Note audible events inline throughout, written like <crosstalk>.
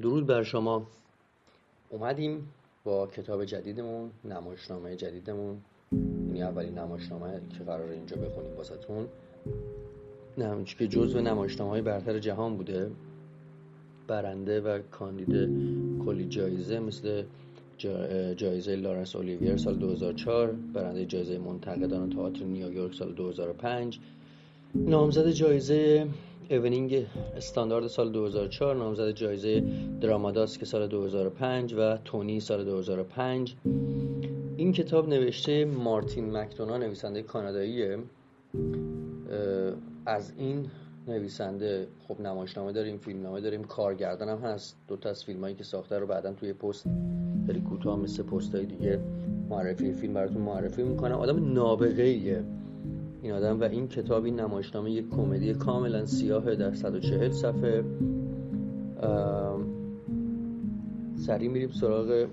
درود بر شما. اومدیم با کتاب جدیدمون نمایشنامه جدیدمون. این اولین نمایشنامه که قرار اینجا بخونیم واسهتون. نه که جزو نمایشنامه های برتر جهان بوده. برنده و کاندید کلی جایزه مثل جایزه لارنس اولیویر سال 2004 برنده جایزه منتقدان تئاتر نیویورک سال 2005 نامزد جایزه ایونینگ استاندارد سال 2004 نامزد جایزه دراماداسک سال 2005 و تونی سال 2005 این کتاب نوشته مارتین مکدونا نویسنده کاناداییه. از این نویسنده خب نمایشنامه داریم فیلمنامه داریم کارگردان هم هست. دو تا از فیلم هایی که ساخته رو بعدا توی پست خیلی کوتاه مثل پست های دیگه معرفی فیلم براتون معرفی می‌کنم. آدم نابغه ایه این آدم و این کتاب این نمایشنامه یک کمدی کاملا سیاه در 140 صفحه. سریع میریم سراغ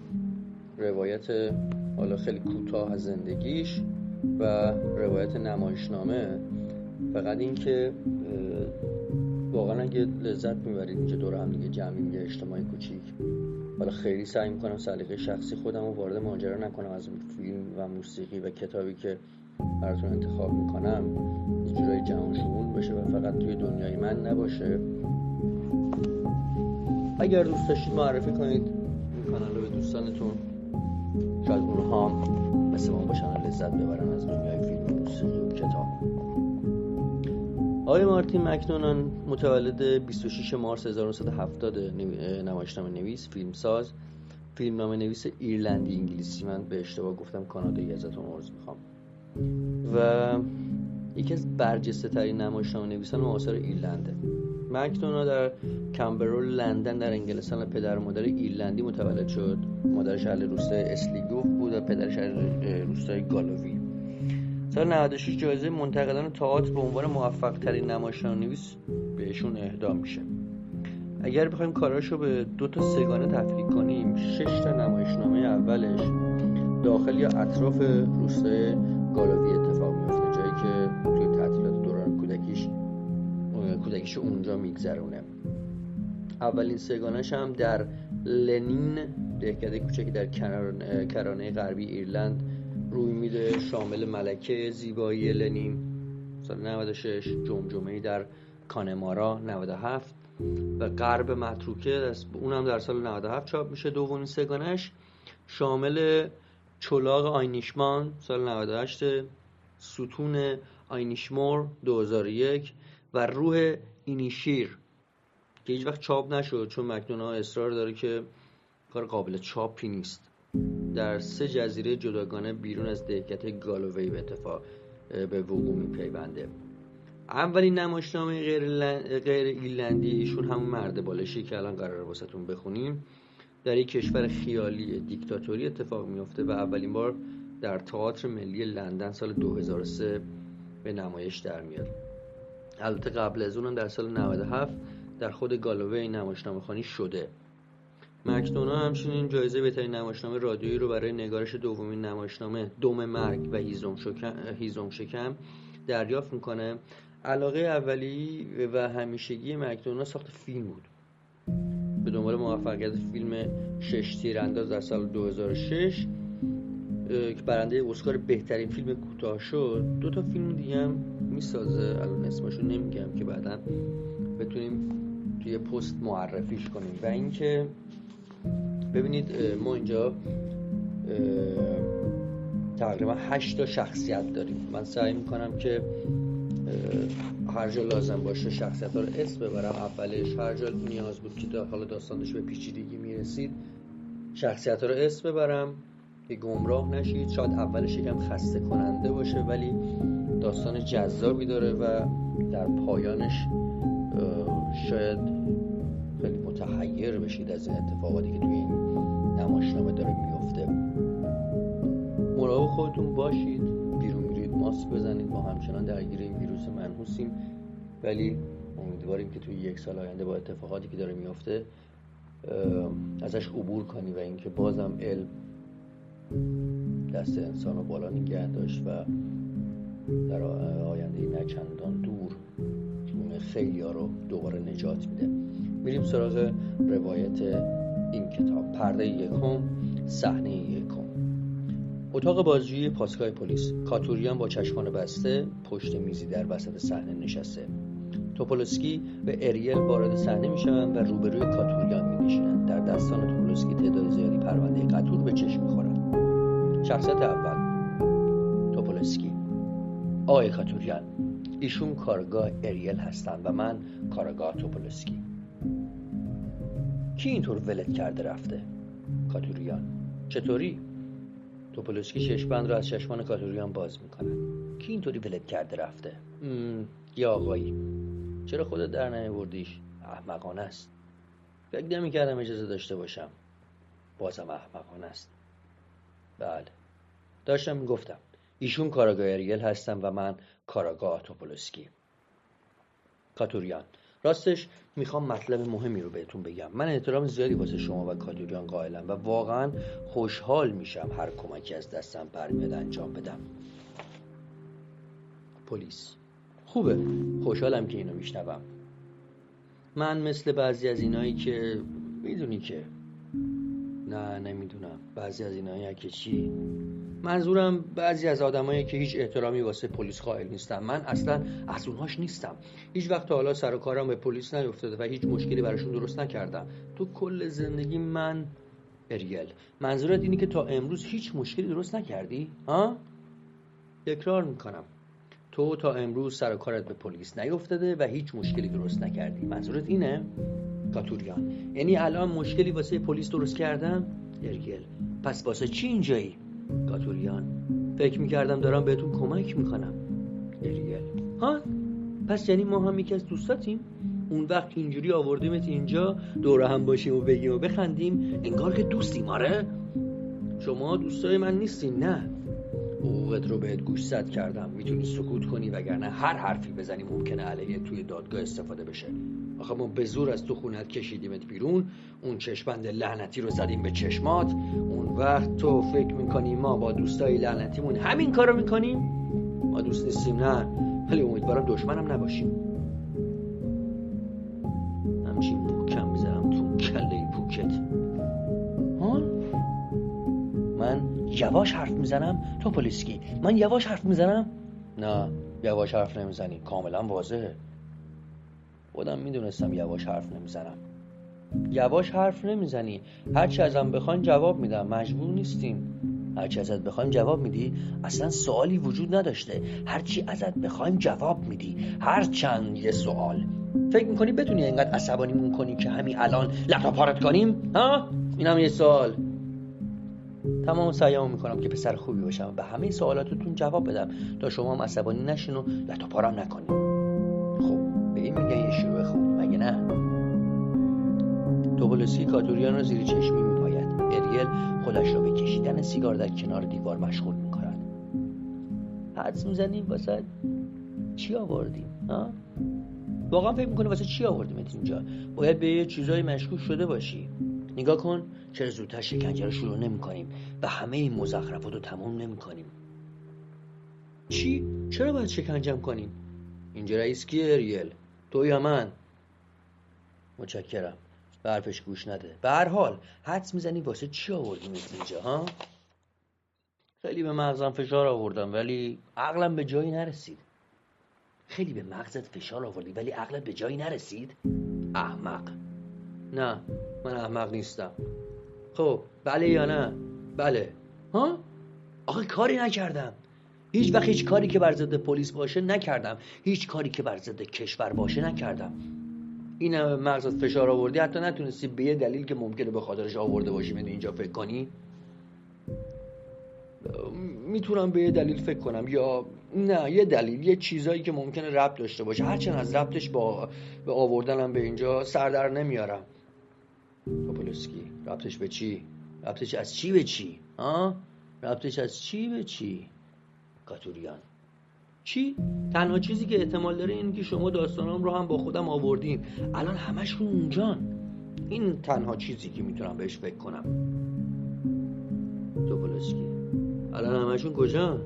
روایت حالا خیلی کوتاه از زندگیش و روایت نمایشنامه. فقط اینکه واقعا اگه لذت می‌برید اینجا دور هم دیگه جمعی یه اجتماعی کوچیک. حالا خیلی سعی می‌کنم سلیقه شخصی خودم رو وارد ماجرا نکنم از فیلم و موسیقی و کتابی که براتون انتخاب می‌کنم یه جورای جهان شمول بشه و فقط توی دنیای من نباشه. اگر دوست داشتید معرفی کنید این کانال رو به دوستانتون شاید اونها مثل ما باشن لذت ببرن از دنیای آقای مارتین مکنونان متولد 26 مارس 1970 نمایشنامه نویس فیلمساز فیلمنامه نویس ایرلندی انگلیسی. من به اشتباه گفتم کانادایی ازتون عذر می‌خوام. و یکی از برجسته ترین نمایشنامه نویسان معاصر ایرلنده. مکدونا در کمبرول لندن در انگلستان پدر و مادر ایرلندی متولد شد. مادرش اهل روستای اسلیگوف بود و پدرش اهل روستای گالووی. سال 96 جایزه منتقدان تئاتر به عنوان موفق ترین نمایشنامه نویس بهشون اهدا میشه. اگر بخوایم کاراشو به دو تا سگانه تفکیک کنیم شش تا نمایشنامه اولش داخل یا اطراف روستای گالوی اتفاق میفته جایی که توی تعطیلات دوران کودکیش کودکیش اونجا میگذرونه. اولین سگانش هم در لنین دهکده کوچکی در کرانه غربی ایرلند روی میده شامل ملکه زیبایی لنین. سال 96 جمجمه در کانمارا 97 و غرب متروکه اونم در سال 97 چاپ میشه. دومین سگانش شامل چلاق آینیشمان سال 98 ستون آینیشمور 2001 و روح اینیشیر. که هیچ وقت چاپ نشد چون مکدونا اصرار داره که کار قابل چاپی نیست. در سه جزیره جداگانه بیرون از دهکت گالووی به اتفاق به وقوع میپیونده. اولین نمایشنامه غیر, غیر ایرلندی ایشون همون مرد بالشی که الان قرار واسهتون بخونیم. در یک کشور خیالی دیکتاتوری اتفاق میفته و اولین بار در تئاتر ملی لندن سال 2003 به نمایش در میاد. البته قبل از اونم در سال 97 در خود گالووی نمایشنامه خانی شده. مکدونا همچنین جایزه بهترین نمایشنامه رادیویی رو برای نگارش دومین نمایشنامه دوم مرگ و هیزم شکم دریافت می‌کنه. علاقه اولی و همیشگی مکدونا ساخت فیلم بود. به دنبال موفقیت فیلم شش تیرانداز در سال 2006 که برنده اسکار بهترین فیلم کوتاه شد. دو تا فیلم دیگه هم می‌سازه. الان اسمشو نمیگم که بعدا بتونیم توی پست معرفیش کنیم. و اینکه ببینید ما اینجا تقریبا هشت تا شخصیت داریم. من سعی می‌کنم که هر جا لازم باشه شخصیت رو اسم ببرم. اولش هر جا نیاز بود که حالا داستانش به پیچیدگی می‌رسید شخصیت رو اسم ببرم. که گمراه نشید. شاید اولش یکم خسته کننده باشه ولی داستان جذابی داره و در پایانش شاید خیلی متحیر بشید از این اتفاقاتی که توی این نمایشنامه داره میفته. مراقب خودتون باشید بیرون میرید ماسک بزنید ما همچنان درگیر این ویروس منحوسیم ولی امیدواریم که توی یک سال آینده با اتفاقاتی که داره میفته ازش عبور کنی و اینکه بازم علم دست انسان رو بالا نگه داشت و در آینده نچندان دور خیلی ها رو دوباره نجات میده. میریم سراغ روایت این کتاب. پرده یکم صحنه یکم. اتاق بازجویی پاسگاه پلیس. کاتوریان با چشمان بسته پشت میزی در وسط صحنه نشسته. توپولسکی و اریل وارد صحنه می‌شوند و روبروی کاتوریان مینشینند. در دستان توپولسکی تعداد زیادی پرونده قطور به چشم می‌خورد شخصیت اول توپولسکی آقای کاتوریان ایشون کارگاه اریل هستند و من کارگاه توپولسکی کی اینطور ولت کرده رفته؟ کاتوریان. چطوری؟ توپولسکی چشمند را از چشمان کاتوریان باز می‌کند کی اینطوری ولت کرده رفته؟ یه آقایی. چرا خودت در نیاوردیش؟ احمقانه است. فکر نمی‌کردم اجازه داشته باشم. بازم احمقانه است. بله. داشتم می‌گفتم ایشون کاراگاه اریل هستم و من کاراگاه توپولسکی کاتوریان. راستش می‌خوام مطلب مهمی رو بهتون بگم. من احترام زیادی واسه شما و کاتوریان قائلم و واقعا خوشحال میشم هر کمکی از دستم برمیاد انجام بدم. پلیس. خوبه. خوشحالم که اینو میشنوم. من مثل بعضی از اینایی که می‌دونی که. نه نمی‌دونم. بعضی از اینایی که چی. منظورم بعضی از آدمایی که هیچ احترامی واسه پلیس قائل نیستم من اصلا از اونهاش نیستم. هیچ وقت حالا سر و کارم به پلیس نیفتاده و هیچ مشکلی براشون درست نکردم. تو کل زندگی من اریل منظورت اینی که تا امروز هیچ مشکلی درست نکردی؟ ها؟ تکرار می‌کنم. تو تا امروز سر و کارت به پلیس نیفتاده و هیچ مشکلی درست نکردی. منظورت اینه؟ کاتوریان. یعنی الان مشکلی واسه پلیس درست کردم؟ ارگل پس واسه چی اینجایی؟ کاتوریان فکر می‌کردم دارم بهتون کمک می‌کنم. ارگل ها؟ پس یعنی ما هم یکی از دوستاتیم؟ اون وقت اینجوری آوردیمت اینجا دوره هم باشیم و بگیم و بخندیم انگار که دوستیم آره؟ شما دوستای من نیستین نه؟ حقوقت رو بهت گوشزد کردم. می‌تونی سکوت کنی وگرنه هر حرفی بزنی ممکنه علیه توی دادگاه استفاده بشه. آخه ما به زور از تو خونت کشیدیمت بیرون. اون چشمند لعنتی رو زدیم به چشمات. اون وقت تو فکر می‌کنی ما با دوستای لعنتیمون همین کارو می‌کنیم؟ ما دوست نیستیم نه. ولی امیدوارم دشمنم نباشیم. همچین محکم می‌زنم تو کله پوکت ها؟ من یواش حرف می‌زنم؟ تو پلیسکی من یواش حرف می‌زنم؟ نه یواش حرف نمی‌زنی. کاملا واضحه. خودم می‌دونستم یواش حرف نمی‌زنم. یواش حرف نمی‌زنی. هرچی ازم بخواین جواب میدم. مجبور نیستیم. هرچی ازت بخوایم جواب میدی. اصلا سوالی وجود نداشته. هرچی ازت بخوایم جواب میدی. هر چند یه سوال. فکر می‌کنی بتونی اینقدر عصبانیمون کنی که همین الان لطا پارت کنیم؟ ها؟ اینم یه سوال. تمام سعیمو می‌کنم که پسر خوبی باشم و همه سوالاتتون جواب بدم. تا شما هم عصبانی نشین و لطا پارم توبولسی کاتوریان رو زیر چشمی میپاید اریل خودش را به کشیدن سیگار در کنار دیوار مشغول می‌کند حدس می‌زنیم واسه چی آوردیم ها؟ واقعا فکر می‌کنی واسه چی آوردیم اینجا باید به یه چیزای مشکوک شده باشی نگاه کن چرا زودتر شکنجه رو شروع نمی کنیم و همه این مزخرفات رو تمام نمی کنیم چی؟ چرا باید شکنجم کنیم؟ اینجا رئیس کیه اریل؟ تو یا من؟ متشکرم به حرفش گوش نده. به هر حال حدس می‌زنی واسه چی آوردیم اینجا ها؟ خیلی به مغزم فشار آوردم ولی عقلم به جایی نرسید. خیلی به مغزت فشار آوردی ولی عقلت به جایی نرسید؟ احمق. نه من احمق نیستم. خب بله یا نه؟ بله. ها؟ آخه کاری نکردم. هیچ وقت هیچ کاری که بر ضد پلیس باشه نکردم. هیچ کاری که بر ضد کشور باشه نکردم. این همه مغزت فشار آوردی حتی نتونستی به یه دلیل که ممکنه به خاطرش آورده باشی من اینجا فکر کنی. می‌تونم به یه دلیل فکر کنم یا نه یه دلیل یه چیزایی که ممکنه ربط داشته باشه. هرچند از ربطش با به آوردنم به اینجا سردر نمیارم. پولسکی ربطش به چی؟ ربطش از چی به چی؟ ها؟ ربطش از چی به چی؟ کاتوریان. چی؟ تنها چیزی که احتمال داره اینه که شما داستانام رو هم با خودم آوردین الان همشون اونجان این تنها چیزی که می‌تونم بهش فکر کنم توپولسکی الان همشون کجا؟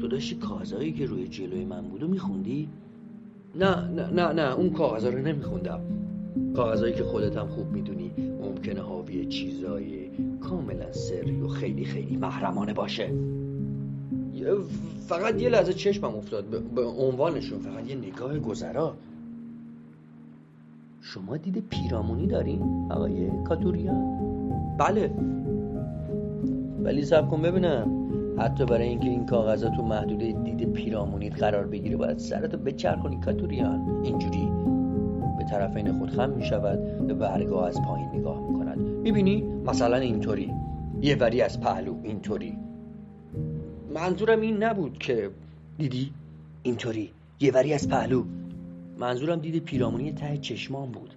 تو داشتی کازایی که روی جلوی من بودو میخوندی؟ نه نه نه نه اون کاغذا رو نمیخوندم کاغذایی که خودت هم خوب می‌دونی ممکنه حاوی چیزای کاملا سری و خیلی خیلی محرمانه باشه فقط یه لحظه چشمم افتاد. به عنوانشون. فقط یه نگاه گذرا. شما دید پیرامونی دارین آقای کاتوریان بله. ولی سب کن ببینم. حتی برای اینکه این کاغذات تو محدوده دید پیرامونیت قرار بگیره باید سرتو بچرخونی کاتوریان اینجوری به طرفین خود خم می‌شود به برگاه از پایین نگاه می‌کند. می‌بینی؟ مثلا اینطوری. یه وری از پهلو اینطوری. منظورم این نبود که دیدی؟ اینطوری. یه وری از پهلو. منظورم دید پیرامونی ته چشمان بود.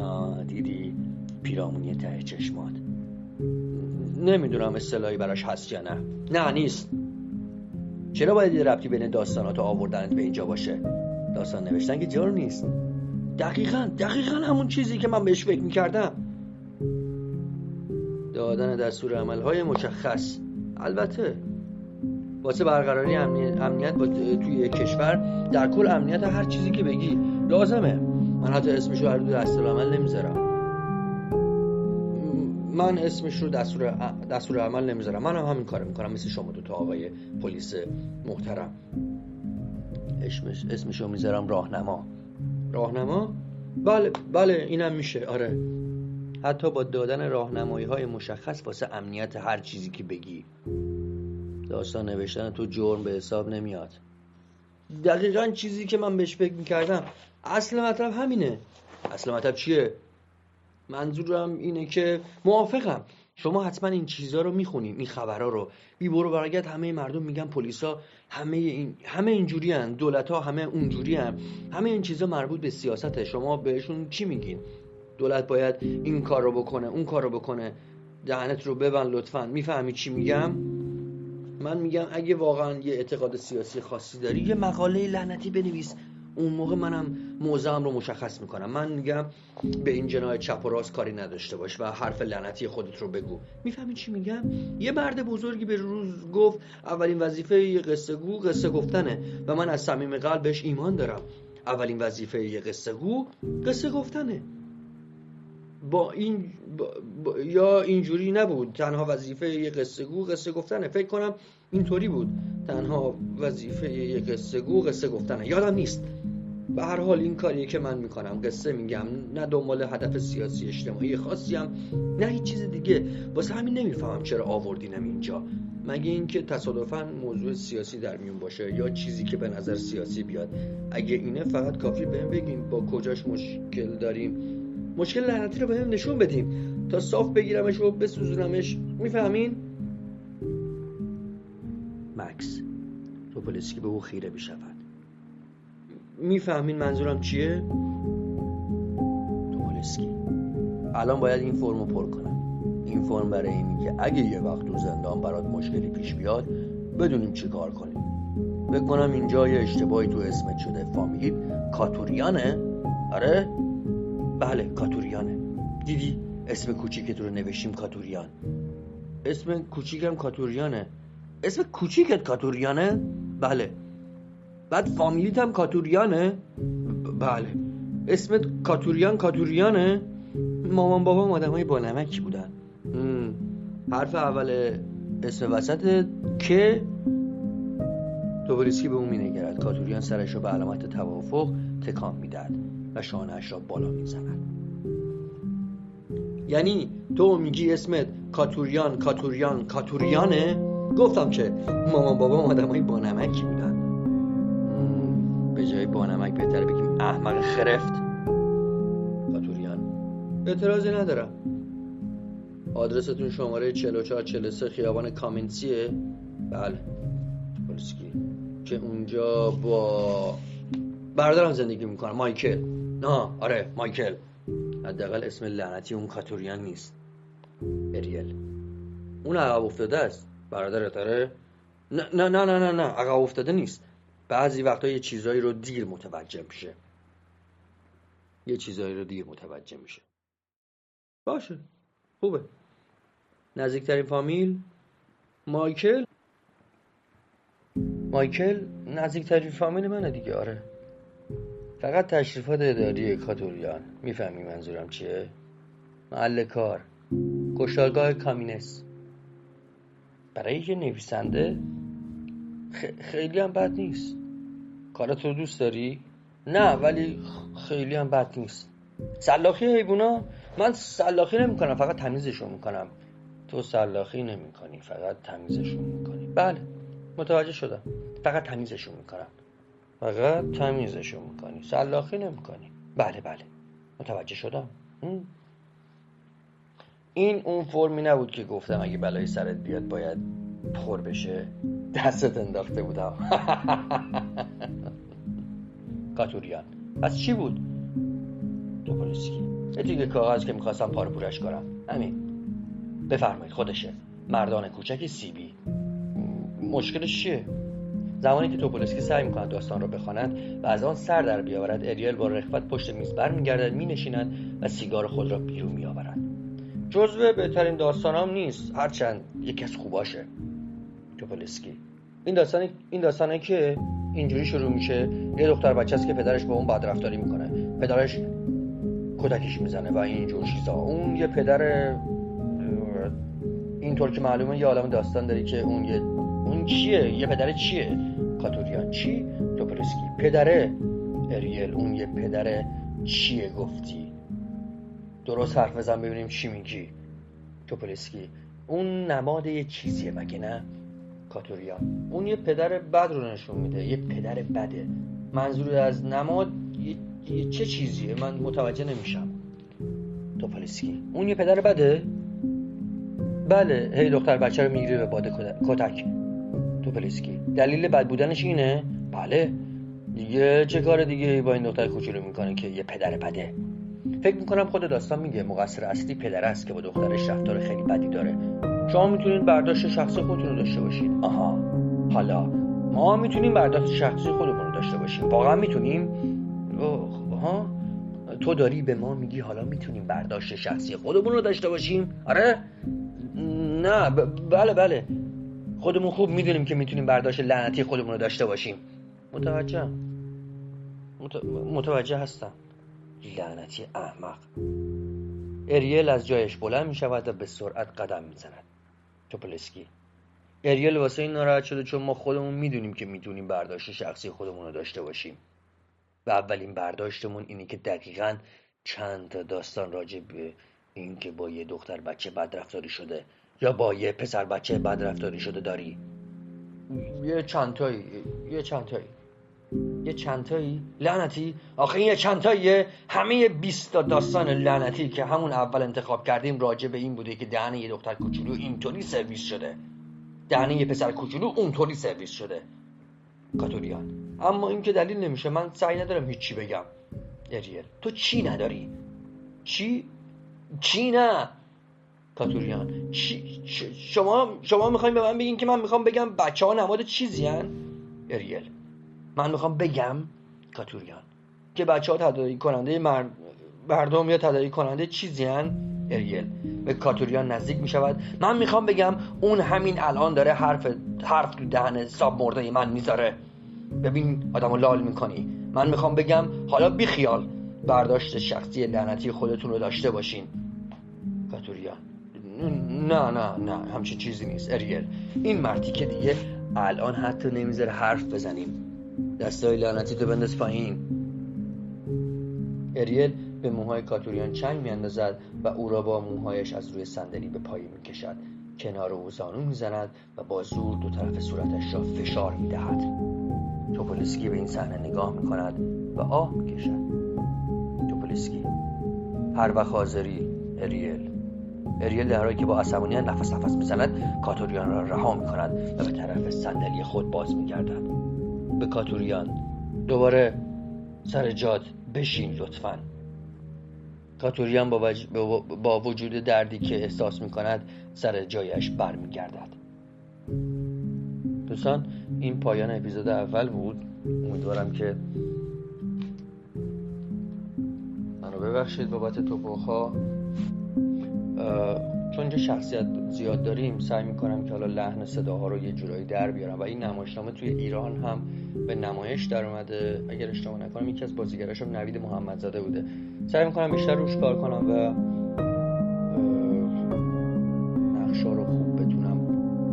آه دیدی پیرامونی ته چشمات نمی‌دونم اصطلاحی براش هست یا نه. نه نیست. چرا باید یه ربطی بین داستانات آوردنت به اینجا باشه؟ داستان نوشتن که جار نیست. دقیقا دقیقا همون چیزی که من بهش فکر می‌کردم. دادن دستور عملهای مشخص. البته واسه برقراری امنیت, توی کشور در کل امنیت هر چیزی که بگی لازمه. من حتی اسمشو رو دستور عمل نمی‌ذارم. من اسمش رو دستور, دستور عمل نمی‌ذارم. من هم همین کار می‌کنم. مثل شما دو تا آقای پلیس محترم. اسمش اسمش رو می‌ذارم راهنما. راهنما؟ بله بله اینم میشه. آره. حتی با دادن راهنمایی های مشخص واسه امنیت هر چیزی که بگی. داستان نوشتن تو جرم به حساب نمیاد. دقیقا چیزی که من بهش فکر می‌کردم اصل مطلب همینه. اصل مطلب چیه؟ منظورم اینه که موافقم. شما حتما این چیزها رو می‌خونین این خبرها رو. بی برو برگرد همه مردم میگن پلیسا همه این همه اینجوری هن دولت ها همه اونجوری هن. همه این چیزها مربوط به سیاست. شما بهشون چی میگین؟ دولت باید این کار رو بکنه اون کار رو بکنه. دهنت رو ببند لطفا. می‌فهمی چی میگم؟ من میگم اگه واقعا یه اعتقاد سیاسی خاصی داری یه مقاله لعنتی بنویس. اون موقع منم موضعم رو مشخص می‌کنم. من میگم به این جناه چپ و راست کاری نداشته باش و حرف لعنتی خودت رو بگو. می‌فهمی چی میگم؟ یه مرد بزرگی به روز گفت اولین وظیفه یه قصه گو قصه گفتنه و من از صمیم قلبش ایمان دارم. اولین وظیفه یه قصه گو قصه گفتنه. با این یا اینجوری نبود. تنها وظیفه یه قصه گو قصه گفتنه. فکر کنم اینطوری بود. تنها وظیفه یه قصه گو قصه گفتنه. یادم نیست. به هر حال این کاریه که من می‌کنم. قصه میگم. نه دنبال هدف سیاسی اجتماعی خاصی هم نه هیچ چیز دیگه. واسه همین نمی‌فهمم چرا آوردینم اینجا. مگه اینکه تصادفا موضوع سیاسی در میون باشه یا چیزی که به نظر سیاسی بیاد. اگه اینه فقط کافی بهم بگین با کجاش مشکل داریم. مشکل لعنتی رو بهم نشون بدیم. تا صاف بگیرمش و بسوزونمش. می‌فهمین؟ مکس توپولسکی به او خیره بشود می‌فهمین منظورم چیه؟ توپولسکی الان باید این فرمو پر کنم. این فرم برای اینی که اگه یه وقت تو زندان برات مشکلی پیش بیاد بدونیم چی کار کنیم. فکر کنم اینجا یه اشتباهی تو اسمت شده. فامیلیت کاتوریانه؟ آره؟ بله کاتوریانه. دیدی؟ اسم کوچیکت رو نوشیم کاتوریان. اسم کوچیکم کاتوریانه. اسم کوچیکت کاتوریانه؟ بله. بعد فامیلیت هم کاتوریانه؟ بله. اسمت کاتوریان کاتوریانه؟ مامان بابا آدم های با نمکی بودن. حرف اول اسم وسط که توبریسکی به اون مینگرد. کاتوریان سرش رو به علامت توافق تکان می‌داد و شانهش را بالا می‌زند. یعنی تو میگی اسمت کاتوریان کاتوریان کاتوریانه؟ گفتم که مامان بابا آدمای با نمکی بودن به جای با نمک بهتره بگیم احمق خرفت. کاتوریان اعتراضی ندارم. آدرستون شماره 44 43 خیابان کامنسیه؟ بله. پولسکی که اونجا با برادرم زندگی می‌کنم مایکل. نه آره مایکل. حداقل اسم لعنتی اون کاتوریان نیست. اریل. اون عقب افتاده است. برادرت آره نه نه نه نه نه عقب افتاده نیست. بعضی وقتا یه چیزایی رو دیر متوجه میشه. یه چیزایی رو دیر متوجه میشه. باشه. خوبه. نزدیکترین فامیل؟ مایکل؟ مایکل نزدیکترین فامیل منه دیگه آره. فقط تشریفات اداری کاتوریان می‌فهمی منظورم چیه؟ محل کار. کشتارگاه کامینس. برای یه نویسنده خیلی هم بد نیست. کارت رو دوست داری؟ نه ولی خیلی هم بد نیست. سلاخی حیبونا من سلاخی نمی‌کنم فقط تمیزشون می‌کنم. تو سلاخی نمی‌کنی فقط تمیزشون می‌کنی. بله متوجه شدم. فقط تمیزشون می‌کنم. فقط تمیزشون می‌کنی. سلاخی نمی‌کنی. بله بله. متوجه شدم. این اون فرمی نبود که گفتم اگه بلای سرت بیاد باید پر بشه. دستت انداخته بودم. <laughs> کاتوریان. پس چی بود؟ توپولسکی. یه دیگه کاغذ که می‌خواستم پارو پورش کنم. همین. بفرمایید خودشه. مردان کوچک سیبی. مشکلش چیه؟ زمانی که توپولسکی سعی می‌کند داستان رو بخواند و از آن سر در بیاورد اریل با رخوت پشت میز برمیگردد مینشیند و سیگار خود را بیرون میآورد. جزو بهترین داستانام نیست هرچند یکی از خوباشه. توپولسکی. این داستانی این داستانه که اینجوری شروع میشه یه دختر بچه است که پدرش با اون بدرفتاری می‌کنه. پدرش کتکش می‌زنه و اینجور چیزا. اون یه پدر اینطور که معلومه یه عالم داستان داری که اون یه اون چیه؟ یه پدر چیه؟ کاتوریان. چی؟ توپولسکی پدره. اریل اون یه پدر چیه؟ گفتی. درست حرف بزن ببینیم چی میگی. توپولسکی اون نماد یه چیزیه مگه نه؟ کاتوریان. اون یه پدر بد رو نشون میده. یه پدر بده. منظور از نماد یه, چه چیزیه؟ من متوجه نمیشم. توپولسکی اون یه پدر بده؟ بله. هی دختر بچه رو می‌گیره به باد کتک. توپلیسکی دلیل بد بودنش اینه؟ بله. دیگه چه کار دیگه با این دختر کوچولو می‌کنه که یه پدر بده؟ فکر می‌کنم خود داستان میگه مقصر اصلی پدر است که با دخترش رفتار خیلی بدی داره. شما می‌تونین برداشت شخصی خودتون رو داشته باشین آها. حالا ما می‌تونیم برداشت شخصی خودمون رو داشته باشیم. واقعا می‌تونیم؟ ها؟ تو داری به ما میگی حالا می‌تونیم برداشت شخصی خودمون رو داشته باشیم؟ آره؟ نه بله بله. خودمون خوب می‌دونیم که می‌تونیم برداشت لعنتی خودمون رو داشته باشیم. متوجه متوجه هستم. لعنتی احمق. اریل از جایش بلند می شود و به سرعت قدم می زند توپلسکی. اریل واسه این ناراحت شده چون ما خودمون می‌دونیم که می‌تونیم برداشت شخصی خودمون رو داشته باشیم. و اولین برداشتمون اینه که دقیقا چند تا داستان راجع به اینکه با یه دختر بچه بدرفتاری شده. یا با یه پسر بچه بد رفتاری شده داری؟ یه چندتایی یه چندتایی. یه چندتایی؟ لعنتی؟ آخه این یه چندتاییه. همه بیست داستان لعنتی که همون اول انتخاب کردیم راجع به این بوده که دهن یه دختر کوچولو اینطوری سرویس شده. دهن یه پسر کوچولو اونطوری سرویس شده. کاتولیان اما این که دلیل نمیشه من سعی ندارم هیچی بگم. اریل تو چی نداری؟ چی؟ چی نه؟ کاتوریان شما شما می‌خواین به من بگین که من می‌خوام بگم بچه ها نماد چیزی هن؟ اریل من می‌خوام بگم کاتوریان که بچه ها تدایی کننده مردم یا تدایی کننده چیزی هن؟ اریل به کاتوریان نزدیک می‌شود. من می‌خوام بگم اون همین الان داره حرف حرف تو دهن ساب مرده من می‌ذاره. ببین آدمو لال می‌کنی. من می‌خوام بگم حالا بیخیال برداشت شخصی لعنتی خودتون رو داشته باشین. کاتوریان نه نه نه همچین چیزی نیست اریل این مرتی که دیگه الان حتی نمی‌ذاره حرف بزنیم. دستای لعنتی تو بنداز پایین. اریل به موهای کاتوریان چنگ میاندازد و او را با موهایش از روی صندلی به پایی می‌کشد. کنار او زانو می‌زند و با زور دو طرف صورتش را فشار می‌دهد. توپولسکی به این صحنه نگاه می‌کند و آه می‌کشد. توپولسکی هر وقت حاضری اریل اریل در حالی که با عصبانیت نفس نفس می‌زند کاتوریان را رها می‌کند و به طرف صندلی خود باز میگردد. به کاتوریان دوباره سر جاد بشین لطفا. کاتوریان با, با وجود دردی که احساس می‌کند سر جایش برمیگردد. دوستان این پایان اپیزود اول بود. امیدوارم که منو ببخشید بابت توپوخا چون اینجا شخصیت زیاد داریم سعی می‌کنم که حالا لحن صداها رو یه جورایی در بیارم. و این نمایشنامه توی ایران هم به نمایش در اومده. اگر اشتباه نکنم یکی از بازیگراش نوید محمدزاده بوده. سعی می‌کنم بیشتر روش کار کنم و نقشا رو خوب بتونم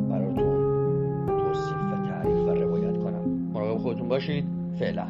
براتون توصیف و تعریف و روایت کنم. مراقب خودتون باشید. فعلا.